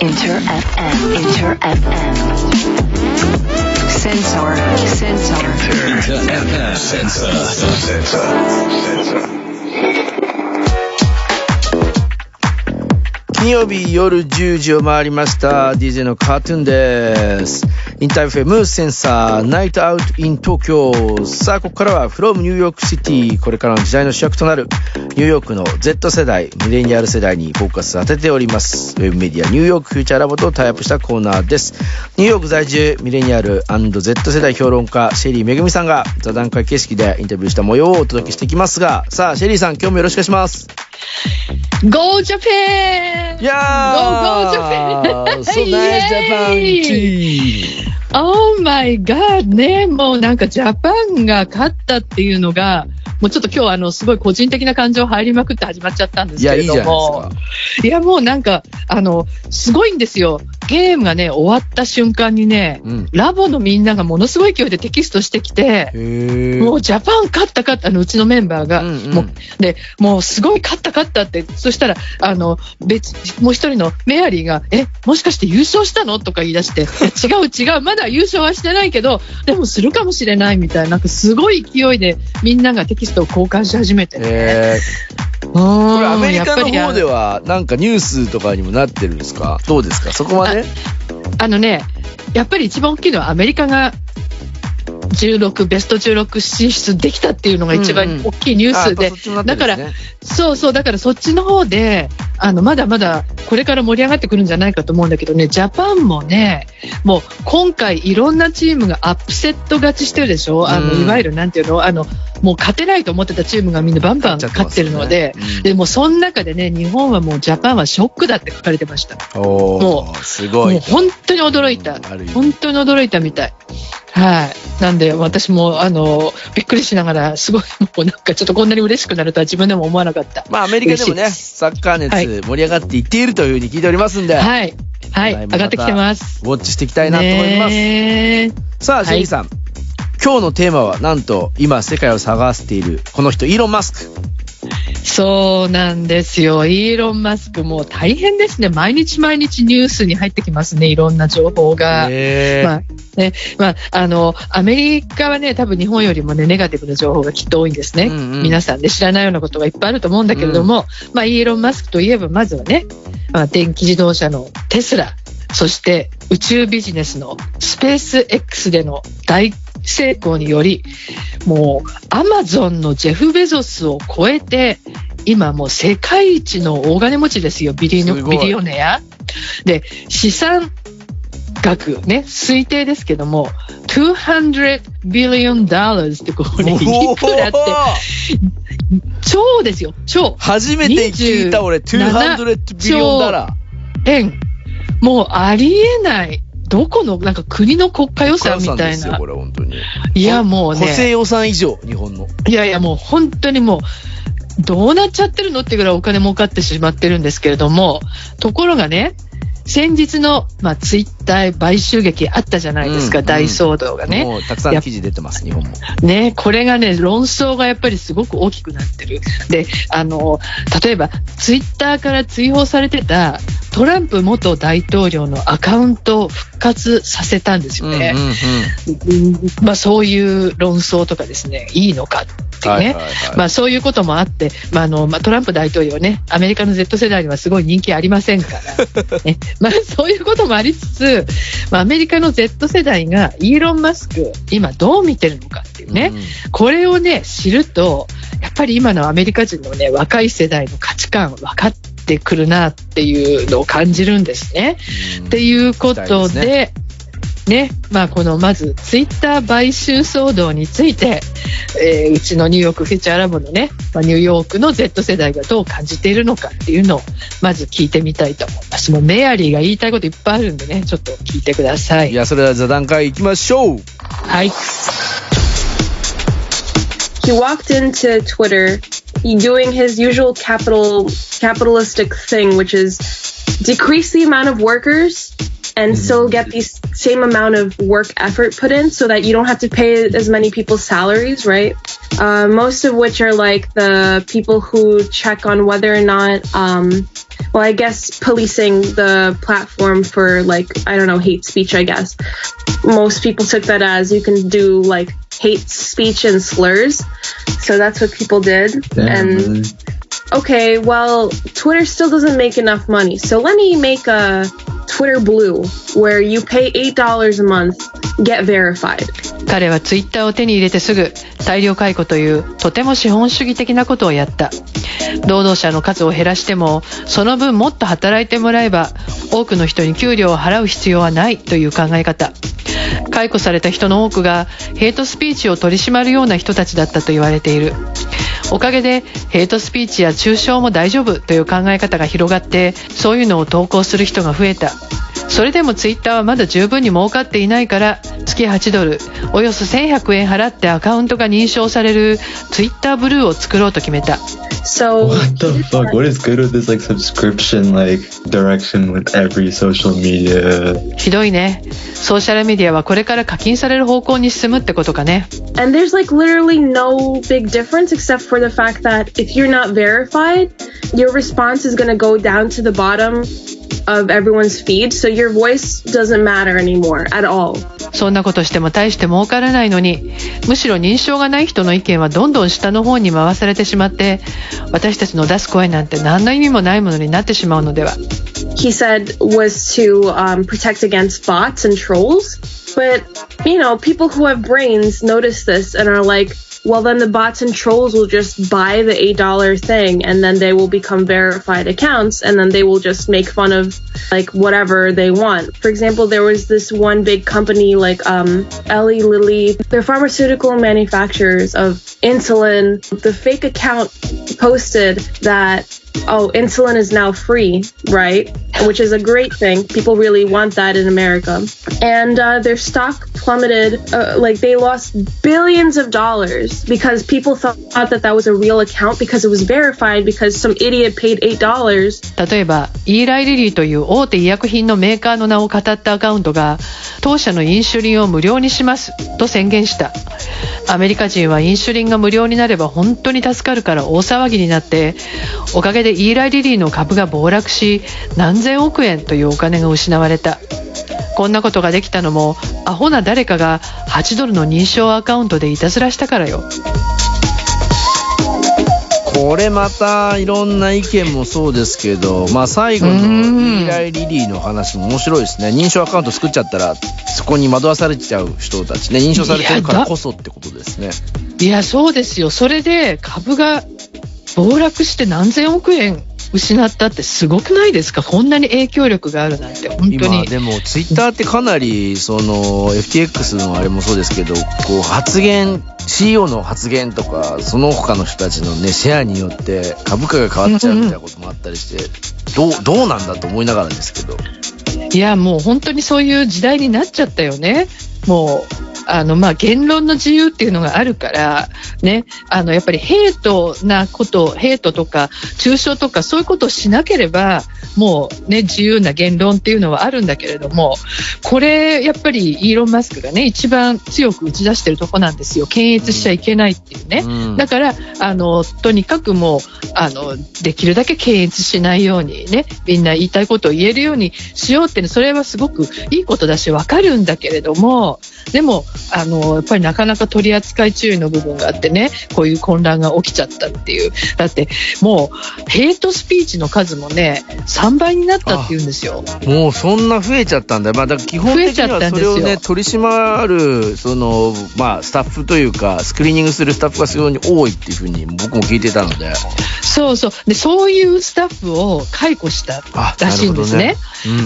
Inter FM. Inter FM. Sensor. Sensor. Inter FM Sensor, Sensor. Sensor. 金曜日夜10時を回りました。DJ のカートゥーンです。 Inter FM sensor night out in 東京さあここからは from New York City。これからの時代の主役となるニューヨークの Z 世代ミレニアル世代にフォーカス当てております。ウェブメディアニューヨークフューチャーラボとタイアップしたコーナーです。ニューヨーク在住ミレニアル &Z 世代評論家シェリーめぐみさんが座談会形式でインタビューした模様をお届けしていきますがさあシェリーさん今日もよろしくお願いします。Go Japan! Yeah! Go, go Japan! So nice Japan team! Oh my god! ね、もうなんかジャパンが勝ったっていうのが、もうちょっと今日あの、すごい個人的な感情入りまくって始まっちゃったんですけれども。ないですいや、もうなんか、あの、すごいんですよ。ゲームがね、終わった瞬間にね、うん。ラボのみんながものすごい勢いでテキストしてきて、もうジャパン勝った勝った、あのうちのメンバーが、うんうん。もうでもうすごい勝った勝ったって、そしたら、あの別もう一人のメアリーが、え、もしかして優勝したの？とか言い出して、違う違う、まだ優勝はしてないけど、でもするかもしれないみたいな、なんかすごい勢いでみんながテキストを交換し始めて。ね。えこー、これアメリカの方ではなんかニュースとかにもなってるんですか？どうですか？そこまで？あのね、やっぱり一番大きいのはアメリカが16、ベスト16進出できたっていうのが一うんうん。番大きいニュースで、あやっぱそっちもなってだからそうそう、だからそっちの方で、あの、まだまだこれから盛り上がってくるんじゃないかと思うんだけどね、ジャパンもね、もう今回いろんなチームがアップセット勝ちしてるでしょ？あの、うん。いわゆるなんていうの？あの、もう勝てないと思ってたチームがみんなバンバン勝ってるので、でもその中でね、日本はもうジャパンはショックだって書かれてました。おもー、すごい。もう本当に驚いたうん本当に驚いたみたい。はい。なんで私も、あの、びっくりしながら、すごい、もうなんかちょっとこんなに嬉しくなるとは自分でも思わなかった。まあアメリカでもね、サッカーはい熱盛り上がっていっているというふうに聞いておりますんで、はい。はい。はい上がってきてます。ウォッチしていきたいなと思います。ねさあ、シェリーさん。今日のテーマはなんと今世界を探しているこの人イーロン・マスクそうなんですよ。イーロン・マスクもう大変ですね。毎日毎日ニュースに入ってきますね。いろんな情報が。まあねまあ、あのアメリカはね多分日本よりもねネガティブな情報がきっと多いんですね、うんうん皆さんね知らないようなことがいっぱいあると思うんだけれども、まあ、イーロン・マスクといえばまずはね、まあ、電気自動車のテスラそして宇宙ビジネスのスペース X での大成功によりもうアマゾンのジェフ・ベゾスを超えて今もう世界一の大金持ちですよビリビリオネア。で資産額ね推定ですけども200 billion dollars ってこれいくらって。超ですよ超。初めて聞いた俺、200ビリオンダラー。円。もうありえないどこのなんか国の国家予算みたいですよ、なこれ本当に。いやもう補正ね予算以上、日本の。いやいやもう本当にもうどうなっちゃってるのってぐらいお金儲かってしまってるんですけれどもところがね先日の、まあ、ツイッター買収劇あったじゃないですか、うん大騒動がね。もうたくさん記事出てます、日本も。ね、これがね、論争がやっぱりすごく大きくなってる。で、あの、例えば、ツイッターから追放されてたトランプ元大統領のアカウントを復活させたんですよね。うんまあ、そういう論争とかですね、いいのかっていうね。まあ、そういうこともあって、まああのまあ、トランプ大統領ね、アメリカの Z 世代にはすごい人気ありませんから、ね。まあ、そういうこともありつつ、まあ、アメリカの Z 世代がイーロン・マスク、今どう見てるのかっていうね、うん。これをね、知ると、やっぱり今のアメリカ人のね、若い世代の価値観分かってくるなっていうのを感じるんですね。っていうことで、ね、まあこのまずツイッター買収騒動について、えーうちのニューヨークフューチャーラボのね、まあ、ニューヨークの Z 世代がどう感じているのかっていうのをまず聞いてみたいと思います。もうメアリーが言いたいこといっぱいあるんでね、ちょっと聞いてください。いや、それでは座談会行きましょう。はい。he walked into Twitter doing his usual capital capitalistic thing, which is decrease the amount of workers and still get the same amount of work effort put in so that you don't have to pay as many people's salaries, right? Uh, most of which are like the people who check on whether or not, um, well, I guess policing the platform for like, I don't know, hate speech, I guess. Most people took that as you can do like hate speech and slurs. So that's what people did. and okay, well, Twitter still doesn't make enough money. So let me make a Twitter Blue where you pay $8 a month, get verified. 彼はツイッターを手に入れてすぐ大量解雇というとても資本主義的なことをやった労働者の数を減らしてもその分もっと働いてもらえば多くの人に給料を払う必要はないという考え方解雇された人の多くがヘイトスピーチを取り締まるような人たちだったと言われている。おかげでヘイトスピーチや中傷も大丈夫という考え方が広がってそういうのを投稿する人が増えた。それでもツイッターはまだ十分に儲かっていないから月8ドルおよそ1100円払ってアカウントが認証されるツイッターブルーを作ろうと決めた So What the fuck? What is good with this like subscription like direction with every social media? ひどいねソーシャルメディアはこれから課金される方向に進むってことかね And there's like literally no big difference except for the fact that if you're not verified, your response is to go down to the bottom of everyone's feed. So your voice doesn't matter anymore at all. そんなことしても大して儲からないのにむしろ認証がない人の意見はどんどん下の方に回されてしまって私たちの出す声なんて何の意味もないものになってしまうのでは He said was to um, protect against bots and trolls. But, you know, people who have brains notice this and are like, well, then the bots and trolls will just buy the $8 thing and then they will become verified accounts and then they will just make fun of like whatever they want. For example, there was this one big company like um, Eli Lilly. They're pharmaceutical manufacturers of insulin. The fake account posted that oh, insulin is now free, right? Which is a great thing. People really want that in America. And uh, their stock plummeted. Uh, like they lost billions of dollars because people thought that that was a real account because it was verified because some idiot paid eight dollars. 例えばイーライ・リリーという大手医薬品のメーカーの名を語ったアカウントが当社のインシュリンを無料にしますと宣言したアメリカ人はインシュリンが無料になれば本当に助かるから大騒ぎになっておかげで イーライ・リリーの株が暴落し何千億円というお金が失われたこんなことができたのもアホな誰かが8ドルの認証アカウントでいたずらしたからよこれまたいろんな意見もそうですけど、まあ最後のイうんーライ・リリーの話も面白いですね。認証アカウント作っちゃったら、そこに惑わされちゃう人たちね。認証されてるからこそってことですね。いやそうですよそれで株が暴落して何千億円失ったってすごくないですか？こんなに影響力があるなんて。本当に。今でもツイッターってかなりその FTX のあれもそうですけどこう発言 CEO の発言とかその他の人たちのねシェアによって株価が変わっちゃうみたいなこともあったりしてどうどうなんだと思いながらですけど。いやもう本当にそういう時代になっちゃったよね。もうあのまあ言論の自由っていうのがあるから、ね、あのやっぱりヘイトなこと、ヘイトとか中傷とかそういうことをしなければ、もうね、自由な言論っていうのはあるんだけれども、これやっぱりイーロン・マスクがね、一番強く打ち出してるとこなんですよ。検閲しちゃいけないっていうね。うんだから、あの、とにかくもう、あの、できるだけ検閲しないようにね、みんな言いたいことを言えるようにしようってね、それはすごくいいことだし、わかるんだけれども、でも、あの、やっぱりなかなか取り扱い注意の部分があってね、こういう混乱が起きちゃったっていう。だって、もう、ヘイトスピーチの数もね、3倍になったっていうんですよ。もうそんな増えちゃったんだまあだから基本的にはそれをね取り締まるそのまあスタッフというかスクリーニングするスタッフが非常に多いっていうふうに僕も聞いてたのでそうそう。で、そういうスタッフを解雇したあらしいんですね。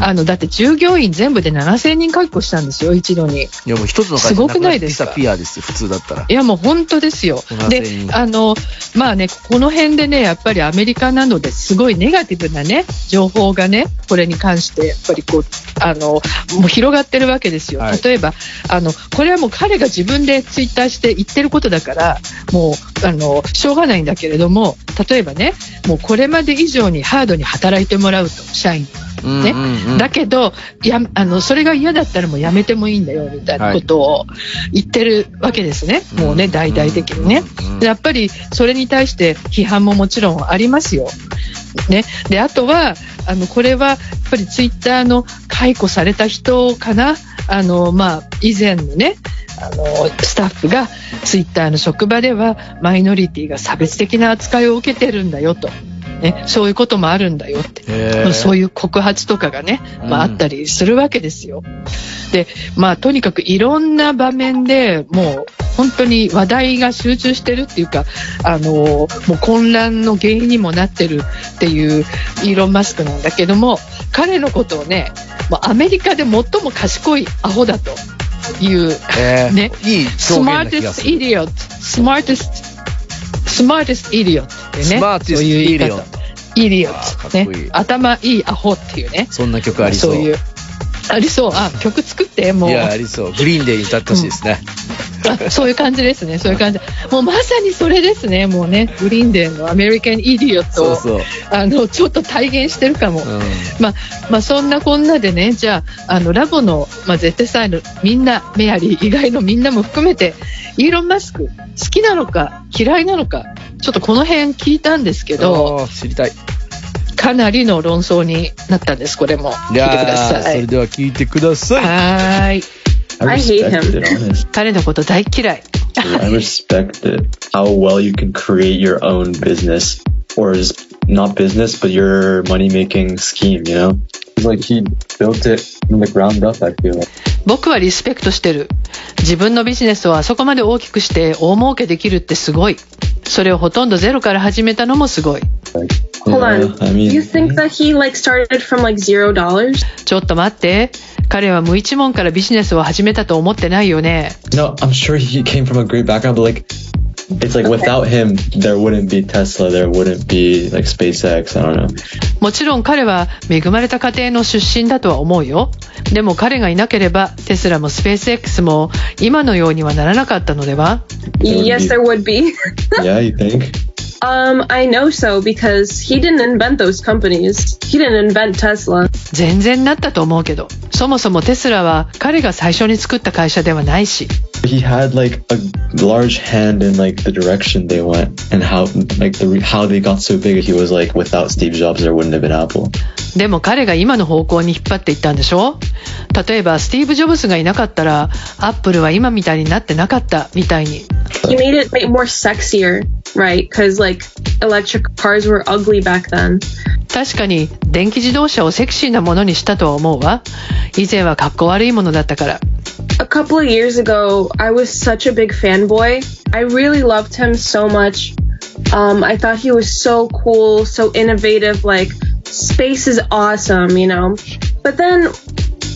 あの、だって従業員全部で7000人解雇したんですよ、一度に。いやもう一つの会社すごくないですピアですよ普通だったら。いやもう本当ですよ。7000で人、あの、まあね、この辺でね、やっぱりアメリカなのですごいネガティブなね、情報がね、これに関して、やっぱりこう、あの、もう広がってるわけですよ。はい。例えば、あの、これはもう彼が自分でツイッターして言ってることだから、もう、あの、しょうがないんだけれども、例えばねもうこれまで以上にハードに働いてもらうと社員。うん。ねうんうん。だけどやあのそれが嫌だったらもうやめてもいいんだよみたいなことを言ってるわけですね、もうね大々的にね、うんでやっぱりそれに対して批判ももちろんありますよ。ね、であとはあのこれはやっぱりツイッターの解雇された人かな。あの、まあ、以前のねあのスタッフがツイッターの職場ではマイノリティが差別的な扱いを受けてるんだよと、ね、そういうこともあるんだよって。へー。そういう告発とかがね、まあ、あうんったりするわけですよ。で、まあ、とにかくいろんな場面でもう本当に話題が集中してるっていうか、あの、もう混乱の原因にもなってるっていうイーロン・マスクなんだけども、彼のことをね、もうアメリカで最も賢いアホだという、えー。ねいいス表マーティスイディオット、スマーティスト、スマーティスト・イディオットってね、スマーティスイディオ方ッ。イディオット。ね。頭いいアホっていうね。そんな曲ありそうそういう。ありそう。あ、曲作って、もう。いやありそうグリーンデーに歌ってほしいですね、あそういう感じですね。そういう感じ。もうまさにそれですね。もうね、グリーンデーの American Idiot を、そうそう、あの、ちょっと体現してるかも。うんまあ、まあ、そんなこんなでね、じゃあ、あの、ラボの、まあ、絶対のみんな、メアリー以外のみんなも含めて、イーロン・マスク、好きなのか、嫌いなのか、ちょっとこの辺聞いたんですけど、知りたいかなりの論争になったんです、これも。聞いてください。れでは聞いてくださいはーい。I hate respect him. it, honestly. 彼のこと大嫌い。I respect it. How well you can create your own business, or just not business, but your money making scheme. You know, 僕はリスペクトしてる。自分のビジネスをあそこまで大きくして大儲けできるってすごい。それをほとんどゼロから始めたのもすごい。ちょっと待って。彼は無一文からビジネスを始めたと思ってないよね。It's like without him, there wouldn't be Tesla, there wouldn't be like SpaceX. I don't know. もちろん彼は恵まれた家庭の出身だとは思うよ。でも彼がいなければテスラもスペース X も今のようにはならなかったのでは yes, there would be. yeah, you think? Um, I know so because he didn't invent those companies. He didn't invent Tesla. 全然なったと思うけど。そもそもテスラは彼が最初に作った会社ではないし。He had like a large hand in like the direction they went and how like the how they got so big. He was like without Steve Jobs, there wouldn't have been Apple. でも彼が今の方向に引っ張っていったんでしょ例えばスティーブ・ジョブズがいなかったらアップルは今みたいになってなかったみたいに He made it like, more sexier, right? Because like electric cars were ugly back then. 確かに電気自動車をセクシーなものにしたとは思うわ以前はかっこ悪いものだったから A couple of years ago, I was such a big fanboy. I really loved him so much. Um, I thought he was so cool, so innovative. Like, space is awesome, you know? But then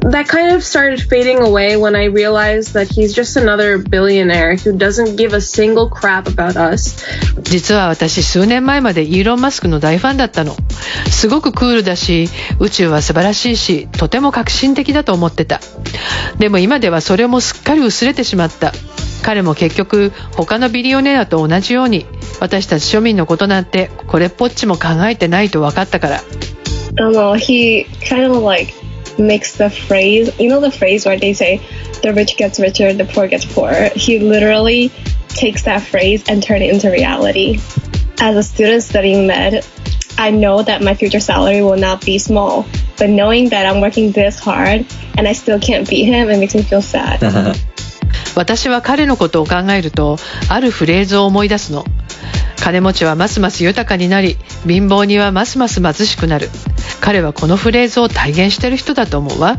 that kind of started fading away when I realized that he's just another billionaire who doesn't give a single crap about us. 実は私数年前までイーロン・マスクの大ファンだったの。すごくクールだし、宇宙は素晴らしいし、とても革新的だと思ってた。でも今ではそれもすっかり薄れてしまった。彼も結局他のビリオネアと同じように私たち庶民のことなんてこれっぽっちも考えてないと分かったから。Um, he kind of like makes the phrase, you know, the phrase where they say the rich gets richer, the poor gets poorer. He literally takes that phrase and turn it into reality. As a student studying med, I know that my future salary will not be small, but knowing that I'm working this hard and I still can't beat him, it makes me feel sad. 私は彼のことを考えるとあるフレーズを思い出すの金持ちはますます豊かになり貧乏人はますます貧しくなる彼はこのフレーズを体現してる人だと思うわ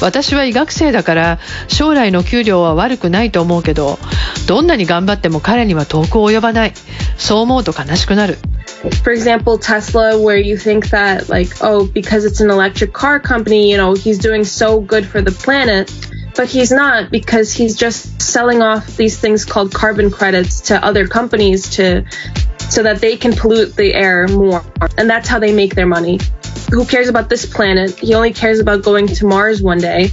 私は医学生だから将来の給料は悪くないと思うけどどんなに頑張っても彼には遠く及ばないそう思うと悲しくなる For example, Tesla, where you think that, like, oh, because it's an electric car company, you know, he's doing so good for the planet. But he's not because he's just selling off these things called carbon credits to other companies to so that they can pollute the air more. And that's how they make their money. Who cares about this planet? He only cares about going to Mars one day.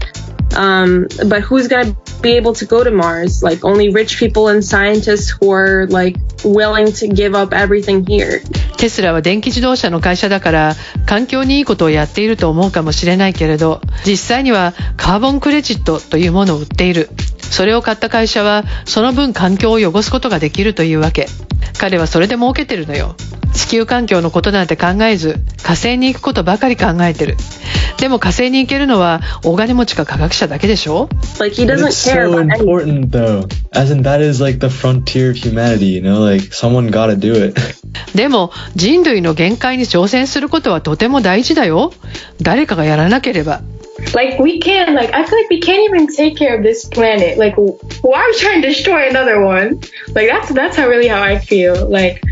Um, but who's going to be able to go to Mars? Like only rich people and scientists who are like willing to give up everything here. テスラは電気自動車の会社だから環境にいいことをやっていると思うかもしれないけれど実際にはカーボンクレジットというものを売っている それを買った会社はその分環境を汚すことができるというわけ。彼はそれで儲けてるのよ。地球環境のことなんて考えず火星に行くことばかり考えてる。でも火星に行けるのは大金持ちか科学者だけでしょ？Like he But doesn't it's care so about anything. important though. As in that is like the frontier of humanity, you know, like someone gotta do it. でも人類の限界に挑戦することはとても大事だよ。誰かがやらなければ Like we can't like I feel like we can't even take care of this planet. Like why are we trying to destroy another one? Like that's that's how really how I feel. Like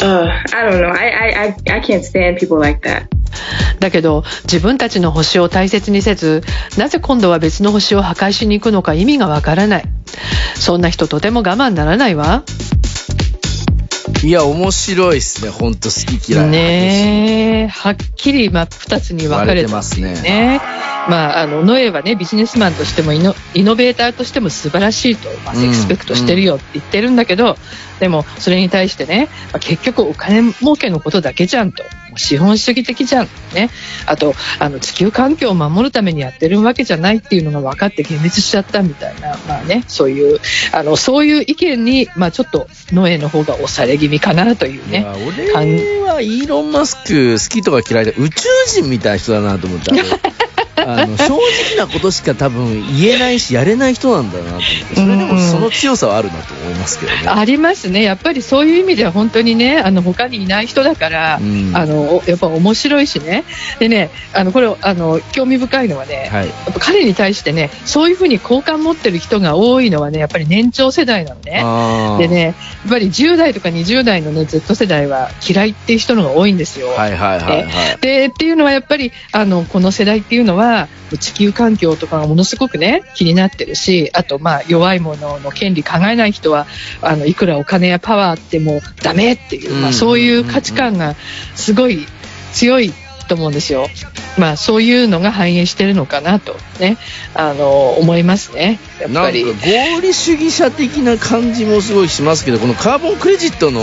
uh I don't know. I I I, I can't stand people like that. だけど自分たちの星を大切にせずなぜ今度は別の星を破壊しに行くのか意味がわからないそんな人とても我慢ならないわいや、面白いですね。ほんと好き嫌い。ねえはっきり真っ二つに分かれてます割れてますね。まあ、あのノエはねビジネスマンとしてもイノイノベーターとしても素晴らしいと、まあ、うんエクスペクトしてるよって言ってるんだけど、でもそれに対してね、まあ結局お金儲けのことだけじゃんと資本主義的じゃんね。あとあの地球環境を守るためにやってるわけじゃないっていうのが分かって幻滅しちゃったみたいな、まあね、そういうあのそういう意見に、まあ、ちょっとノエの方が押され気味かなというね。俺はイーロン・マスク好きとか嫌いで宇宙人みたいな人だなと思って 正直なことしか多分言えないしやれない人なんだなと思ってそれでもその強さはあるなと思いますけどね。ありますね、やっぱりそういう意味では本当にね、あの他にいない人だから、うんあのやっぱ面白いしね、でね、あのこれあの興味深いのはね、はいやっぱ彼に対してね、そういうふうに好感持ってる人が多いのはね、やっぱり年長世代なのね。でね、やっぱり10代とか20代のね、Z 世代は嫌いっていう人のが多いんですよ。はいはいはいはい。でっていうのはやっぱりあのこの世代っていうのは地球環境とかがものすごくね気になってるしあとまあ弱い者の権利考えない人はあのいくらお金やパワーあってもダメっていう、うん。まあ、そういう価値観がすごい強いと思うんですよ。まあそういうのが反映してるのかなとね。あの思いますね。やっぱり。合理主義者的な感じもすごいしますけどこのカーボンクレジットの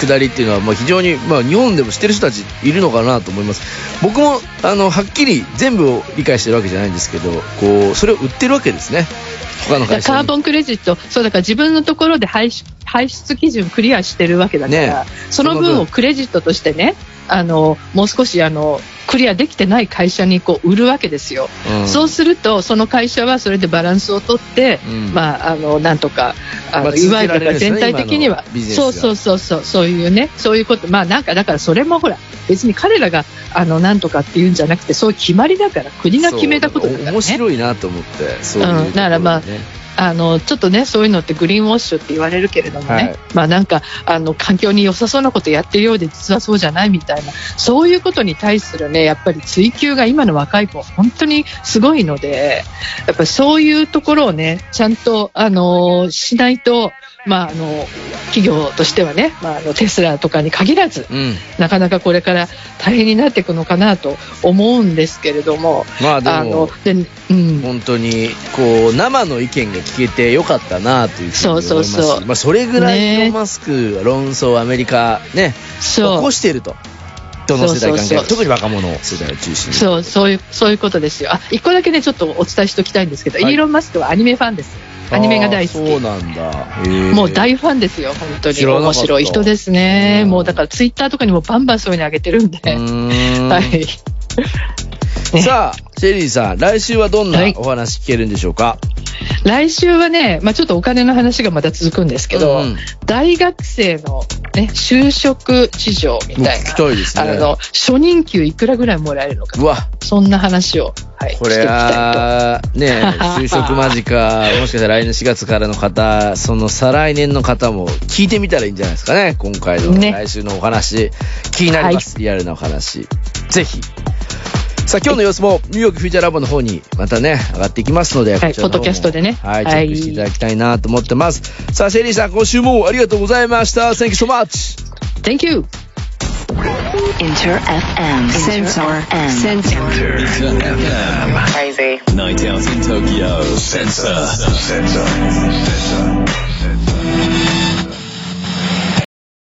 下りっていうのはまあ非常に、まあ、日本でも知ってる人たちいるのかなと思います。僕もあのはっきり全部を理解してるわけじゃないんですけどこうそれを売ってるわけですね。他の会社に。カーボンクレジット、そうだから自分のところで排出排出基準クリアしてるわけだから、ねその分をクレジットとしてね、あのもう少しあのクリアできてない会社にこう売るわけですよ。うん。そうすると、その会社はそれでバランスをとって、うん。まあ、あのなんとか、あのまあいわゆる全体的には。そうそうそうそう、そういうね、そういうこと、まあなんかだからそれもほら、別に彼らがあのなんとかっていうんじゃなくて、そういう決まりだから、国が決めたことだからね。面白いなと思ってそういうね、うん。だからまああのちょっとねそういうのってグリーンウォッシュって言われるけれどもね、はい。まあなんかあの環境に良さそうなことやってるようで実はそうじゃないみたいな。そういうことに対するねやっぱり追求が今の若い子は本当にすごいのでやっぱりそういうところをねちゃんとあのしないとまああの企業としてはね、まあ、あのテスラとかに限らずうん。なかなかこれから大変になっていくのかなと思うんですけれどもまあであのもで、うん、本当にこう生の意見が聞けてよかったなというふうに思いますそうそうそう。まあ、それぐらいねイーロン・マスクは論争をアメリカねそう。起こしているとどの世代関係特に若者世代を中心に。そう、そういう、そういうことですよ。あ、一個だけね、ちょっとお伝えしておきたいんですけど、はい。イーロン・マスクはアニメファンです。アニメが大好あーそうき。なんだもう大ファンですよ、本当に。面白い人ですね。うんもうだからツイッターとかにもバンバンそういうの上げてるんで。ん はい。ねさあシェリーさん来週はどんなはいお話聞けるんでしょうか、来週はね、まあちょっとお金の話がまた続くんですけど、うん大学生のね、就職事情みたいな。たいですね。あの、初任給いくらぐらいもらえるのかう。わ。そんな話を、はい、これはね就職間近 もしかしたら来年4月からの方その再来年の方も聞いてみたらいいんじゃないですかね今回のね。来週のお話、気になります、リアルなお話。ぜひさあ今日の様子もニューヨークフューチャーラボの方にまたね上がっていきますので、はいこちらの方もポッドキャストでねはいチはいェックしていただきたいなと思ってます、さあシェリーさん今週もありがとうございました Thank you so much. Thank you! Inter FM. Sensor. M. Sensor. Inter FM. Crazy. Night out in Tokyo. Sensor. Sensor. Sensor.